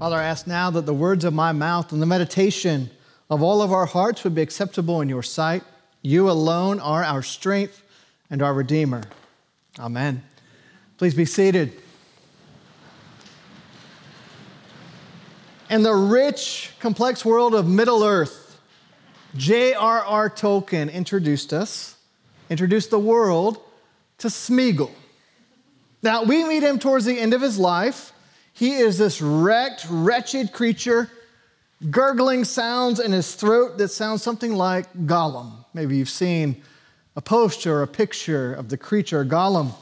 Father, I ask now that the words of my mouth and the meditation of all of our hearts would be acceptable in your sight. You alone are our strength and our Redeemer. Amen. Please be seated. In the rich, complex world of Middle Earth, J.R.R. Tolkien introduced us, introduced the world to Smeagol. Now, we meet him towards the end of his life he is this wrecked, wretched creature, gurgling sounds in his throat that sounds something like Gollum. Maybe you've seen a poster or a picture of the creature Gollum.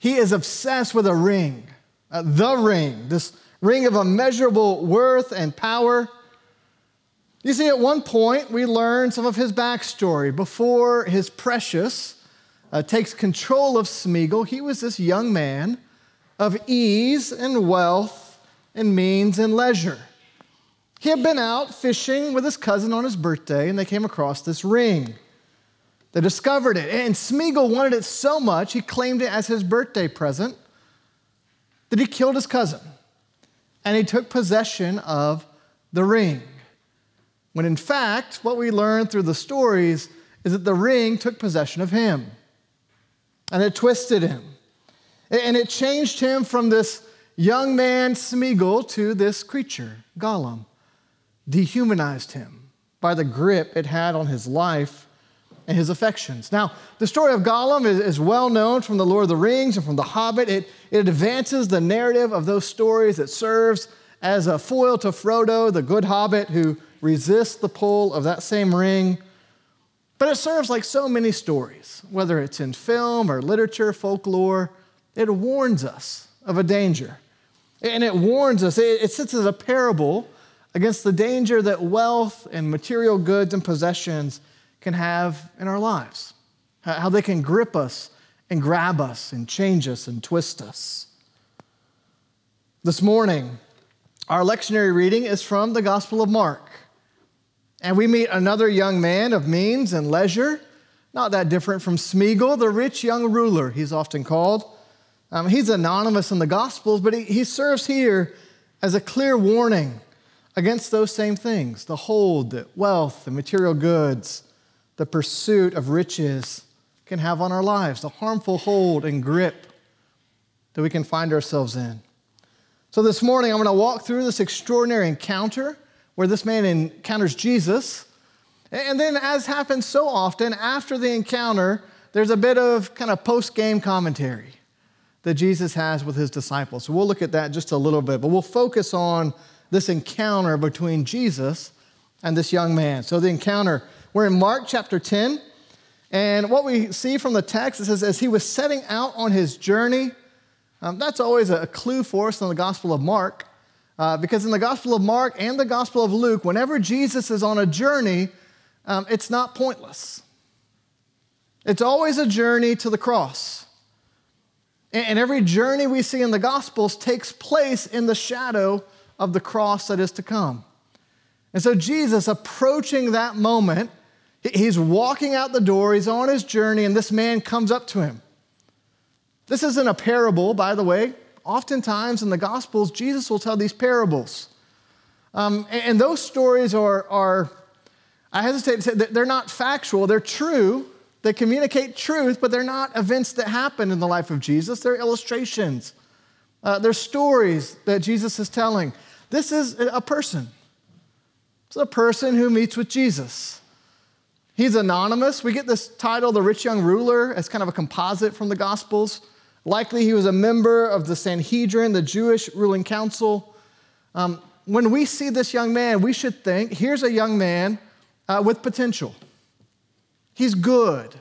He is obsessed with a ring, uh, the ring, this ring of immeasurable worth and power. You see, at one point, we learn some of his backstory. Before his precious uh, takes control of Smeagol, he was this young man of ease and wealth and means and leisure. He had been out fishing with his cousin on his birthday, and they came across this ring. They discovered it, and Smeagol wanted it so much he claimed it as his birthday present that he killed his cousin and he took possession of the ring. When in fact, what we learn through the stories is that the ring took possession of him and it twisted him and it changed him from this young man, Smeagol, to this creature, Gollum. Dehumanized him by the grip it had on his life and his affections. Now, the story of Gollum is, is, well known from the Lord of the Rings and from The Hobbit. It, it advances the narrative of those stories. It serves as a foil to Frodo, the good hobbit who resists the pull of that same ring. But it serves like so many stories, whether it's in film or literature, folklore it warns us of a danger. And it warns us, it sits as a parable against the danger that wealth and material goods and possessions can have in our lives, how they can grip us and grab us and change us and twist us. This morning, our lectionary reading is from the Gospel of Mark. And we meet another young man of means and leisure, not that different from Smeagol, the rich young ruler, he's often called. Um, he's anonymous in the Gospels, but he, he serves here as a clear warning against those same things the hold that wealth and material goods, the pursuit of riches can have on our lives, the harmful hold and grip that we can find ourselves in. So, this morning, I'm going to walk through this extraordinary encounter where this man encounters Jesus. And then, as happens so often, after the encounter, there's a bit of kind of post game commentary that Jesus has with his disciples. So we'll look at that just a little bit, but we'll focus on this encounter between Jesus and this young man. So the encounter, we're in Mark chapter 10, and what we see from the text, it says, as he was setting out on his journey, um, that's always a clue for us in the Gospel of Mark, uh, because in the Gospel of Mark and the Gospel of Luke, whenever Jesus is on a journey, um, it's not pointless. It's always a journey to the cross. And every journey we see in the Gospels takes place in the shadow of the cross that is to come. And so, Jesus, approaching that moment, he's walking out the door, he's on his journey, and this man comes up to him. This isn't a parable, by the way. Oftentimes in the Gospels, Jesus will tell these parables. Um, and those stories are, are, I hesitate to say, they're not factual, they're true, they communicate truth, but they're not events that happen in the life of Jesus. They're illustrations. Uh, they're stories that Jesus is telling. This is a person. It's a person who meets with Jesus. He's anonymous. We get this title, The Rich Young Ruler, as kind of a composite from the Gospels. Likely he was a member of the Sanhedrin, the Jewish ruling council. Um, when we see this young man, we should think here's a young man uh, with potential. He's good.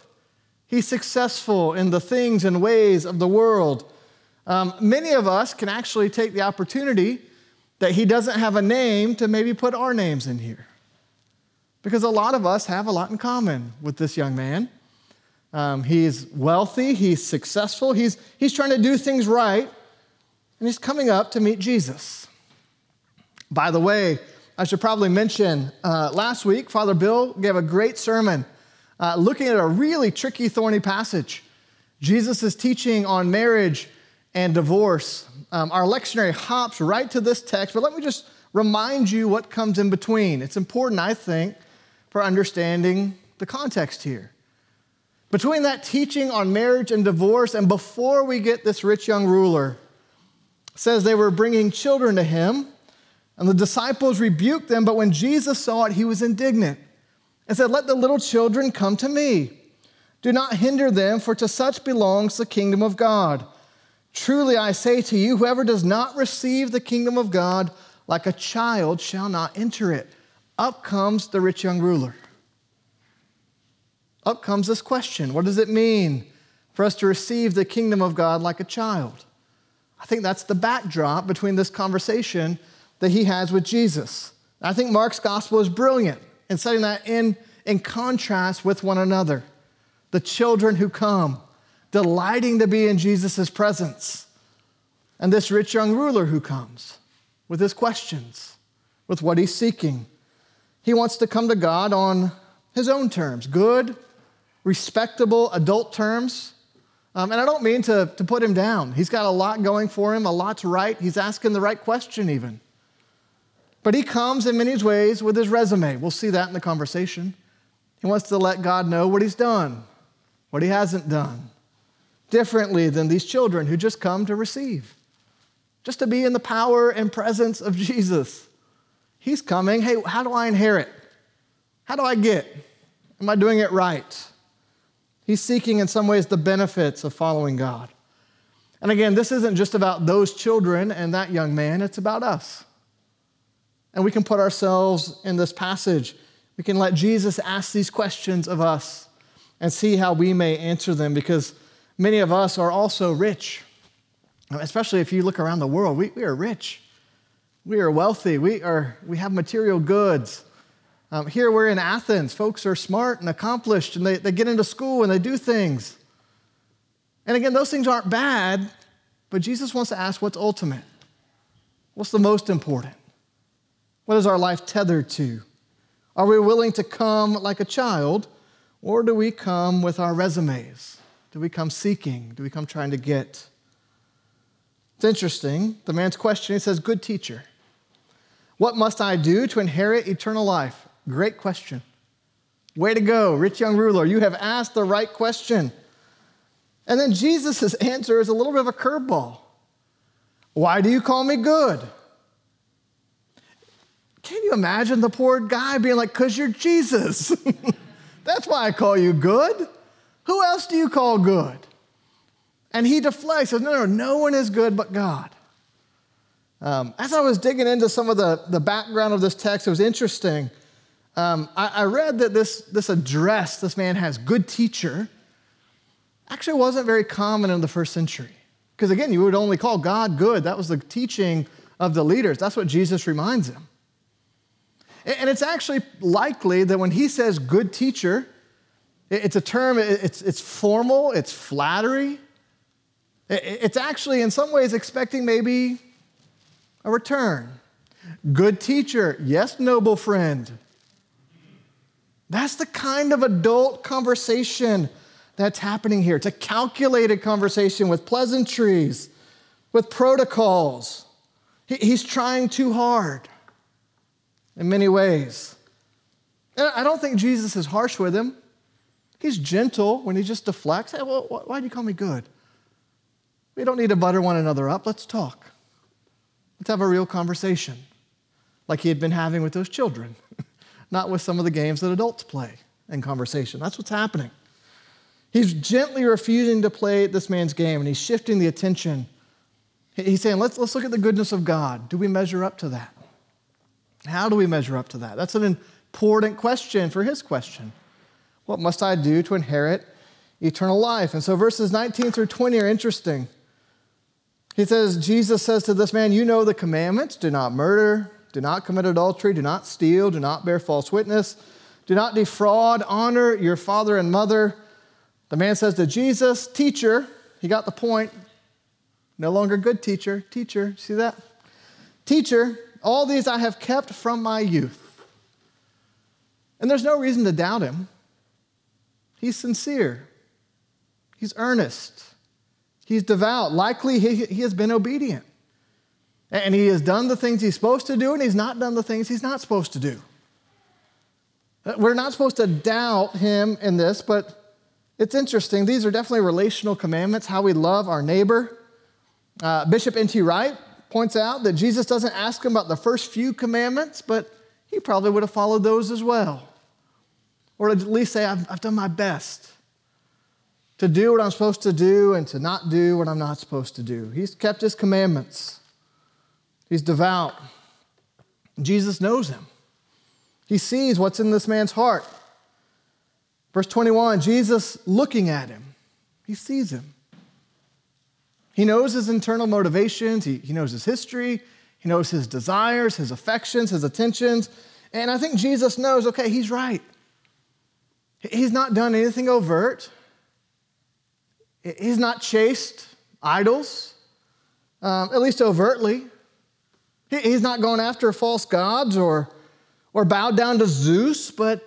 He's successful in the things and ways of the world. Um, many of us can actually take the opportunity that he doesn't have a name to maybe put our names in here. Because a lot of us have a lot in common with this young man. Um, he's wealthy, he's successful, he's, he's trying to do things right, and he's coming up to meet Jesus. By the way, I should probably mention uh, last week, Father Bill gave a great sermon uh, looking at a really tricky, thorny passage. Jesus is teaching on marriage and divorce. Um, our lectionary hops right to this text, but let me just remind you what comes in between. It's important, I think, for understanding the context here. Between that teaching on marriage and divorce, and before we get this rich young ruler, says they were bringing children to him, and the disciples rebuked them, but when Jesus saw it, he was indignant and said, Let the little children come to me. Do not hinder them, for to such belongs the kingdom of God. Truly I say to you, whoever does not receive the kingdom of God like a child shall not enter it. Up comes the rich young ruler. Up comes this question What does it mean for us to receive the kingdom of God like a child? I think that's the backdrop between this conversation that he has with Jesus. I think Mark's gospel is brilliant in setting that in, in contrast with one another. The children who come, delighting to be in Jesus' presence, and this rich young ruler who comes with his questions, with what he's seeking. He wants to come to God on his own terms good, respectable adult terms um, and I don't mean to, to put him down. He's got a lot going for him, a lot to write. He's asking the right question, even. But he comes in many ways with his resume. We'll see that in the conversation. He wants to let God know what he's done, what he hasn't done, differently than these children who just come to receive, just to be in the power and presence of Jesus. He's coming. Hey, how do I inherit? How do I get? Am I doing it right? He's seeking, in some ways, the benefits of following God. And again, this isn't just about those children and that young man, it's about us. And we can put ourselves in this passage. We can let Jesus ask these questions of us and see how we may answer them because many of us are also rich. Especially if you look around the world, we, we are rich. We are wealthy. We, are, we have material goods. Um, here we're in Athens. Folks are smart and accomplished, and they, they get into school and they do things. And again, those things aren't bad, but Jesus wants to ask what's ultimate? What's the most important? What is our life tethered to? Are we willing to come like a child, or do we come with our resumes? Do we come seeking? Do we come trying to get? It's interesting. The man's question, he says, Good teacher. What must I do to inherit eternal life? Great question. Way to go, rich young ruler. You have asked the right question. And then Jesus' answer is a little bit of a curveball. Why do you call me good? Can you imagine the poor guy being like, because you're Jesus? That's why I call you good. Who else do you call good? And he deflects, says, no, no, no one is good but God. Um, as I was digging into some of the, the background of this text, it was interesting. Um, I, I, read that this, this address this man has, good teacher, actually wasn't very common in the first century. Because again, you would only call God good. That was the teaching of the leaders. That's what Jesus reminds him. And it's actually likely that when he says good teacher, it's a term, it's, it's formal, it's flattery. It's actually, in some ways, expecting maybe a return. Good teacher, yes, noble friend. That's the kind of adult conversation that's happening here. It's a calculated conversation with pleasantries, with protocols. He's trying too hard in many ways. And I don't think Jesus is harsh with him. He's gentle when he just deflects. Hey, well, why do you call me good? We don't need to butter one another up. Let's talk. Let's have a real conversation, like he had been having with those children. not with some of the games that adults play in conversation. That's what's happening. He's gently refusing to play this man's game and he's shifting the attention. He's saying, let's, let's look at the goodness of God. Do we measure up to that? How do we measure up to that? That's an important question for his question. What must I do to inherit eternal life? And so verses 19 through 20 are interesting. He says, Jesus says to this man, You know the commandments do not murder, do not commit adultery, do not steal, do not bear false witness, do not defraud, honor your father and mother. The man says to Jesus, Teacher, he got the point. No longer good teacher, teacher. See that? Teacher, all these I have kept from my youth. And there's no reason to doubt him. He's sincere, he's earnest, he's devout. Likely, he, he has been obedient. And he has done the things he's supposed to do, and he's not done the things he's not supposed to do. We're not supposed to doubt him in this, but it's interesting. These are definitely relational commandments, how we love our neighbor. Uh, Bishop N.T. Wright points out that Jesus doesn't ask him about the first few commandments, but he probably would have followed those as well. Or at least say, I've, I've done my best to do what I'm supposed to do and to not do what I'm not supposed to do. He's kept his commandments, he's devout. Jesus knows him, he sees what's in this man's heart. Verse 21 Jesus looking at him, he sees him. He knows his internal motivations, he, he knows his history, he knows his desires, his affections, his attentions. And I think Jesus knows okay, he's right. He's not done anything overt. He's not chased idols, um, at least overtly. He's not going after false gods or, or bowed down to Zeus, but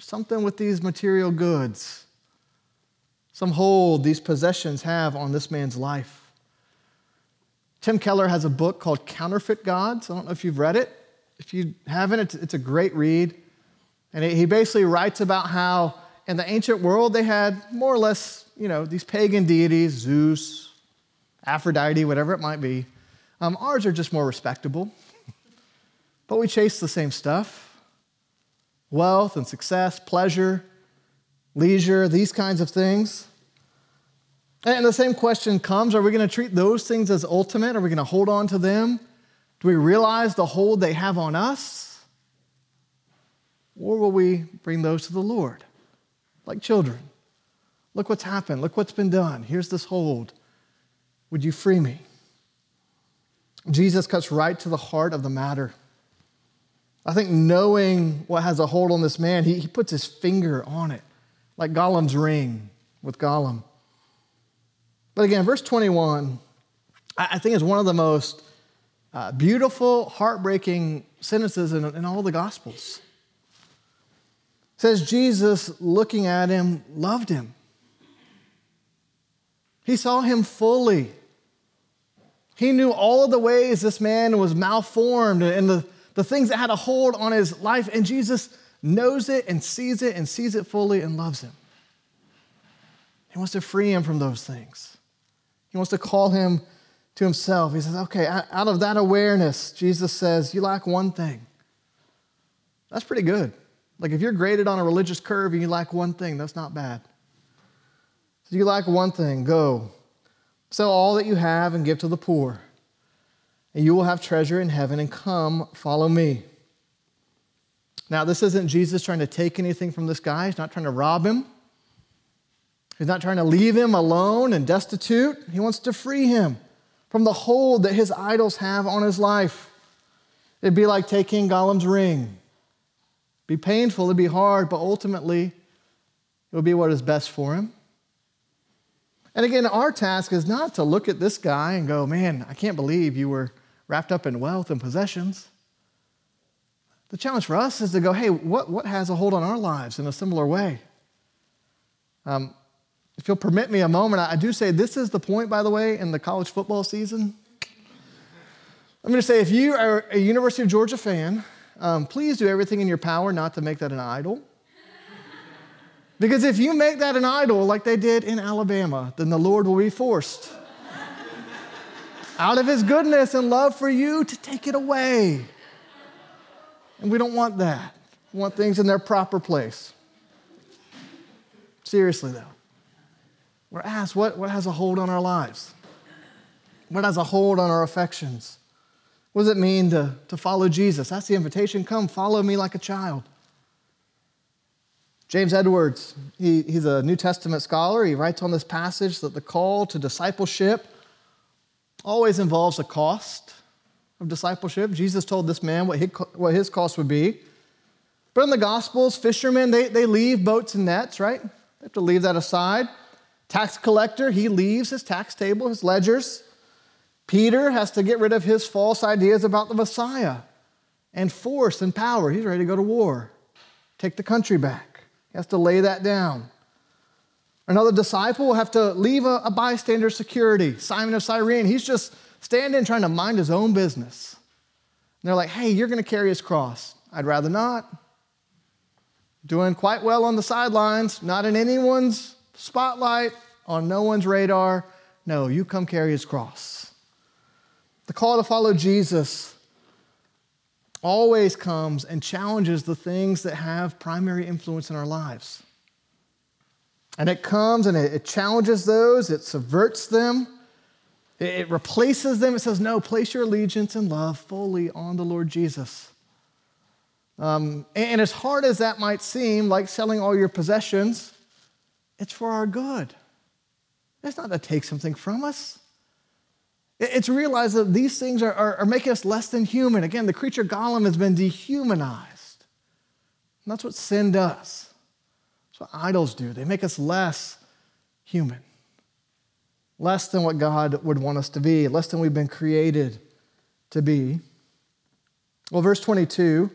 something with these material goods, some hold these possessions have on this man's life. Tim Keller has a book called Counterfeit Gods. I don't know if you've read it. If you haven't, it's, a great read. And he basically writes about how in the ancient world they had more or less, you know, these pagan deities, Zeus, Aphrodite, whatever it might be. Um, ours are just more respectable. but we chase the same stuff wealth and success, pleasure, leisure, these kinds of things. And the same question comes are we going to treat those things as ultimate? Are we going to hold on to them? Do we realize the hold they have on us? Or will we bring those to the Lord like children? Look what's happened. Look what's been done. Here's this hold. Would you free me? Jesus cuts right to the heart of the matter. I think knowing what has a hold on this man, he, he puts his finger on it, like Gollum's ring with Gollum. But again, verse 21, I think is one of the most uh, beautiful, heartbreaking sentences in, in all the Gospels. It says Jesus, looking at him, loved him. He saw him fully. He knew all of the ways this man was malformed and the, the things that had a hold on his life, and Jesus knows it and sees it and sees it fully and loves him. He wants to free him from those things. He wants to call him to himself. He says, okay, out of that awareness, Jesus says, you lack one thing. That's pretty good. Like if you're graded on a religious curve and you lack one thing, that's not bad. So you lack one thing, go. Sell all that you have and give to the poor, and you will have treasure in heaven, and come, follow me. Now, this isn't Jesus trying to take anything from this guy. He's not trying to rob him. He's not trying to leave him alone and destitute. He wants to free him from the hold that his idols have on his life. It'd be like taking Gollum's ring. It'd Be painful, it'd be hard, but ultimately it would be what is best for him. And again, our task is not to look at this guy and go, man, I can't believe you were wrapped up in wealth and possessions. The challenge for us is to go, hey, what, what has a hold on our lives in a similar way? Um, if you'll permit me a moment, I do say this is the point, by the way, in the college football season. I'm going to say if you are a University of Georgia fan, um, please do everything in your power not to make that an idol. Because if you make that an idol like they did in Alabama, then the Lord will be forced out of his goodness and love for you to take it away. And we don't want that. We want things in their proper place. Seriously, though. We're asked what, what has a hold on our lives? What has a hold on our affections? What does it mean to, to follow Jesus? That's the invitation. Come, follow me like a child. James Edwards, he, he's a New Testament scholar. He writes on this passage that the call to discipleship always involves a cost of discipleship. Jesus told this man what his, what his cost would be. But in the Gospels, fishermen, they, they leave boats and nets, right? They have to leave that aside. Tax collector, he leaves his tax table, his ledgers. Peter has to get rid of his false ideas about the Messiah and force and power. He's ready to go to war, take the country back. He has to lay that down. Another disciple will have to leave a, a bystander security. Simon of Cyrene, he's just standing trying to mind his own business. And they're like, hey, you're going to carry his cross. I'd rather not. Doing quite well on the sidelines, not in anyone's spotlight, on no one's radar. No, you come carry his cross. The call to follow Jesus always comes and challenges the things that have primary influence in our lives. And it comes and it, challenges those, it subverts them, it replaces them. It says, No, place your allegiance and love fully on the Lord Jesus. Um, and as hard as that might seem, like selling all your possessions, it's for our good. It's not to take something from us. It's realize that these things are, are, are, making us less than human. Again, the creature Gollum has been dehumanized. And that's what sin does. That's what idols do. They make us less human, less than what God would want us to be, less than we've been created to be. Well, verse 22,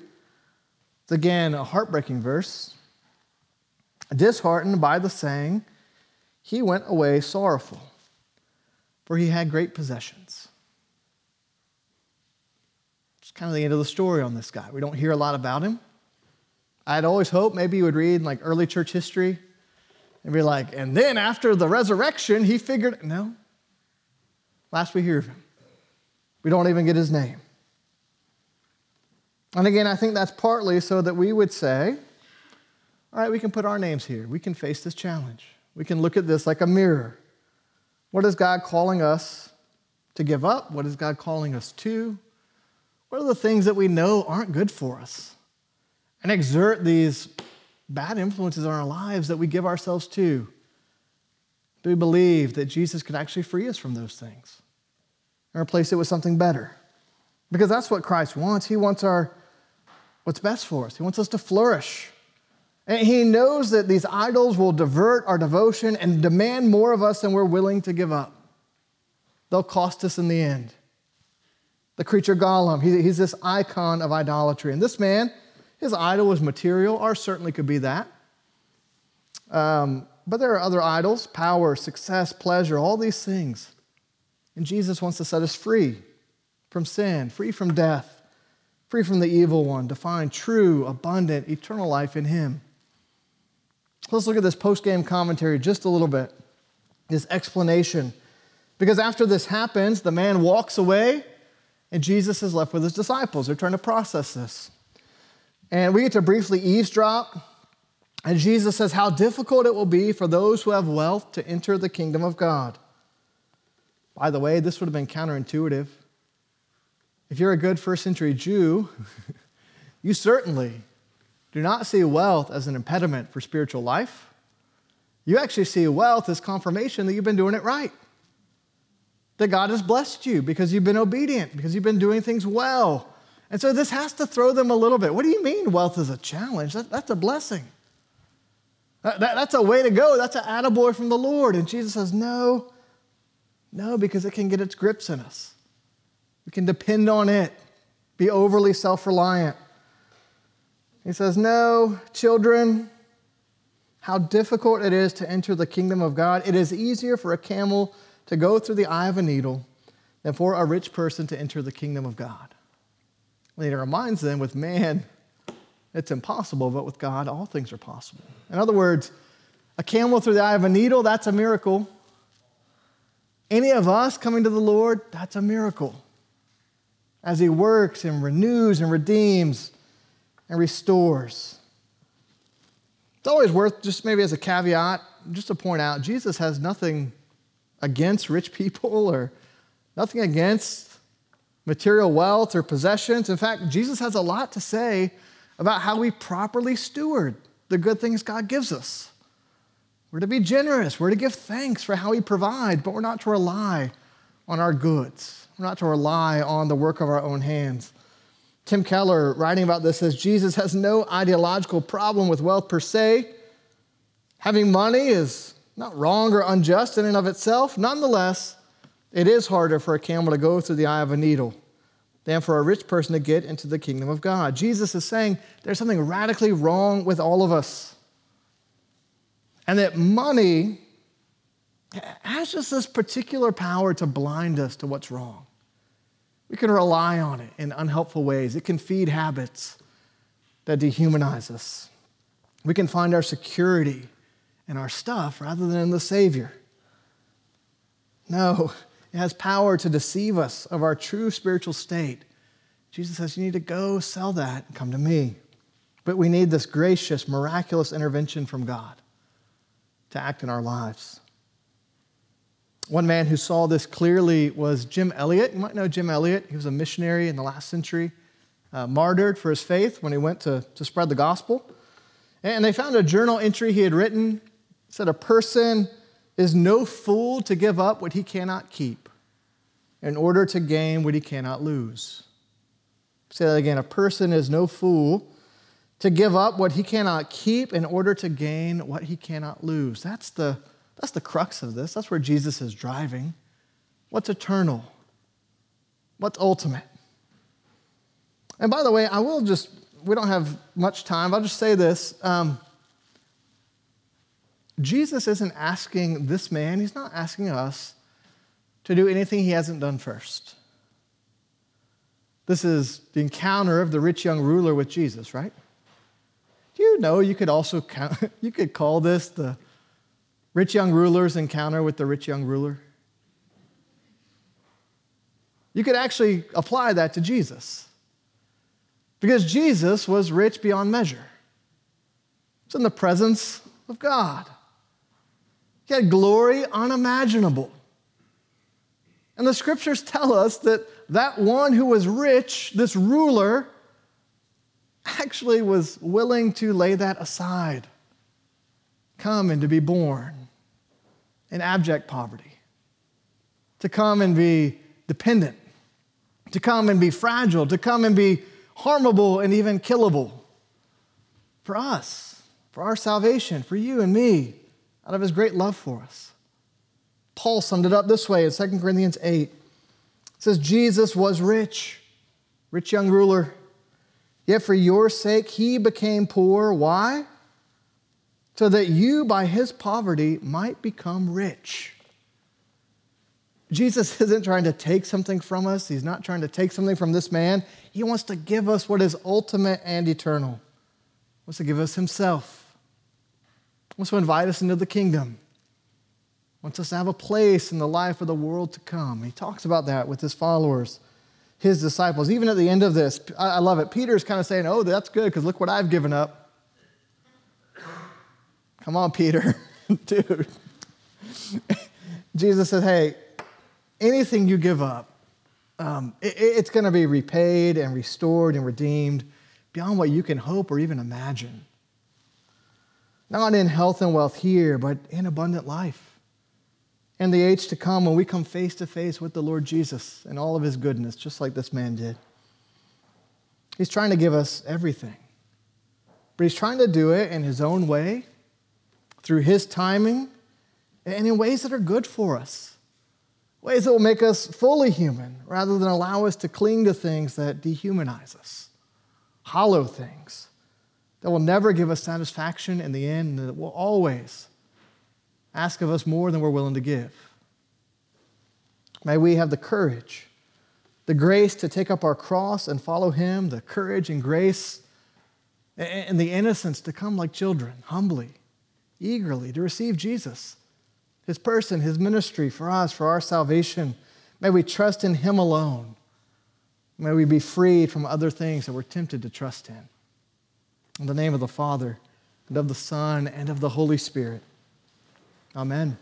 it's again a heartbreaking verse. Disheartened by the saying, he went away sorrowful for he had great possessions. It's kind of the end of the story on this guy. We don't hear a lot about him. I'd always hoped maybe you would read like early church history and be like, and then after the resurrection, he figured, no. Last we hear of him, we don't even get his name. And again, I think that's partly so that we would say, all right, we can put our names here. We can face this challenge. We can look at this like a mirror. What is God calling us to give up? What is God calling us to? What are the things that we know aren't good for us? And exert these bad influences on our lives that we give ourselves to. Do we believe that Jesus could actually free us from those things and replace it with something better? Because that's what Christ wants. He wants our what's best for us. He wants us to flourish. And he knows that these idols will divert our devotion and demand more of us than we're willing to give up. They'll cost us in the end. The creature Gollum, he's this icon of idolatry. And this man, his idol was material. Ours certainly could be that. Um, but there are other idols power, success, pleasure, all these things. And Jesus wants to set us free from sin, free from death, free from the evil one, to find true, abundant, eternal life in Him. Let's look at this post game commentary just a little bit, this explanation. Because after this happens, the man walks away, and Jesus is left with his disciples. They're trying to process this. And we get to briefly eavesdrop. And Jesus says how difficult it will be for those who have wealth to enter the kingdom of God. By the way, this would have been counterintuitive. If you're a good first century Jew, you certainly do not see wealth as an impediment for spiritual life. You actually see wealth as confirmation that you've been doing it right. That God has blessed you because you've been obedient, because you've been doing things well. And so this has to throw them a little bit. What do you mean wealth is a challenge? That, that's a blessing. That, that, that's a way to go. That's an attaboy from the Lord. And Jesus says, no, no, because it can get its grips in us. We can depend on it, be overly self reliant. He says, No, children, how difficult it is to enter the kingdom of God. It is easier for a camel to go through the eye of a needle than for a rich person to enter the kingdom of God. And he reminds them with man, it's impossible, but with God, all things are possible. In other words, a camel through the eye of a needle, that's a miracle. Any of us coming to the Lord, that's a miracle. As he works and renews and redeems and restores. It's always worth, just maybe as a caveat, just to point out Jesus has nothing against rich people or nothing against material wealth or possessions. In fact, Jesus has a lot to say about how we properly steward the good things God gives us. We're to be generous, we're to give thanks for how He provides, but we're not to rely on our goods. We're not to rely on the work of our own hands. Tim Keller, writing about this, says Jesus has no ideological problem with wealth per se. Having money is not wrong or unjust in and of itself. Nonetheless, it is harder for a camel to go through the eye of a needle than for a rich person to get into the kingdom of God. Jesus is saying there's something radically wrong with all of us. And that money has just this particular power to blind us to what's wrong. We can rely on it in unhelpful ways. It can feed habits that dehumanize us. We can find our security in our stuff rather than in the Savior. No, it has power to deceive us of our true spiritual state. Jesus says, You need to go sell that and come to me. But we need this gracious, miraculous intervention from God to act in our lives. One man who saw this clearly was Jim Elliot. You might know Jim Elliot. He was a missionary in the last century, uh, martyred for his faith when he went to, to spread the gospel. And they found a journal entry he had written. It said, A person is no fool to give up what he cannot keep in order to gain what he cannot lose. Say that again. A person is no fool to give up what he cannot keep in order to gain what he cannot lose. That's the, that's the crux of this. That's where Jesus is driving. What's eternal? What's ultimate? And by the way, I will just, we don't have much time. I'll just say this. Um, Jesus isn't asking this man, he's not asking us to do anything he hasn't done first. This is the encounter of the rich young ruler with Jesus, right? Do you know you could also count, you could call this the rich young ruler's encounter with the rich young ruler? You could actually apply that to Jesus. Because Jesus was rich beyond measure. It's in the presence of God. He had glory unimaginable. And the scriptures tell us that that one who was rich, this ruler, actually was willing to lay that aside, come and to be born in abject poverty, to come and be dependent, to come and be fragile, to come and be harmable and even killable for us, for our salvation, for you and me, out of his great love for us. Paul summed it up this way in 2 Corinthians 8. It says, Jesus was rich, rich young ruler Yet for your sake he became poor. Why? So that you by his poverty might become rich. Jesus isn't trying to take something from us. He's not trying to take something from this man. He wants to give us what is ultimate and eternal. He wants to give us himself. He wants to invite us into the kingdom. He wants us to have a place in the life of the world to come. He talks about that with his followers his disciples. Even at the end of this, I love it. Peter's kind of saying, Oh, that's good because look what I've given up. Come on, Peter. Dude. Jesus says, Hey, anything you give up, um, it, it's going to be repaid and restored and redeemed beyond what you can hope or even imagine. Not in health and wealth here, but in abundant life and the age to come when we come face to face with the Lord Jesus and all of his goodness, just like this man did. He's trying to give us everything, but he's trying to do it in his own way, through his timing, and in ways that are good for us. Ways that will make us fully human rather than allow us to cling to things that dehumanize us, hollow things that will never give us satisfaction in the end, and that will always ask of us more than we're willing to give. May we have the courage, the grace to take up our cross and follow Him, the courage and grace and the innocence to come like children, humbly, eagerly, to receive Jesus, His person, His ministry for us, for our salvation. May we trust in Him alone. May we be freed from other things that we're tempted to trust in. In the name of the Father, and of the Son, and of the Holy Spirit. Amen.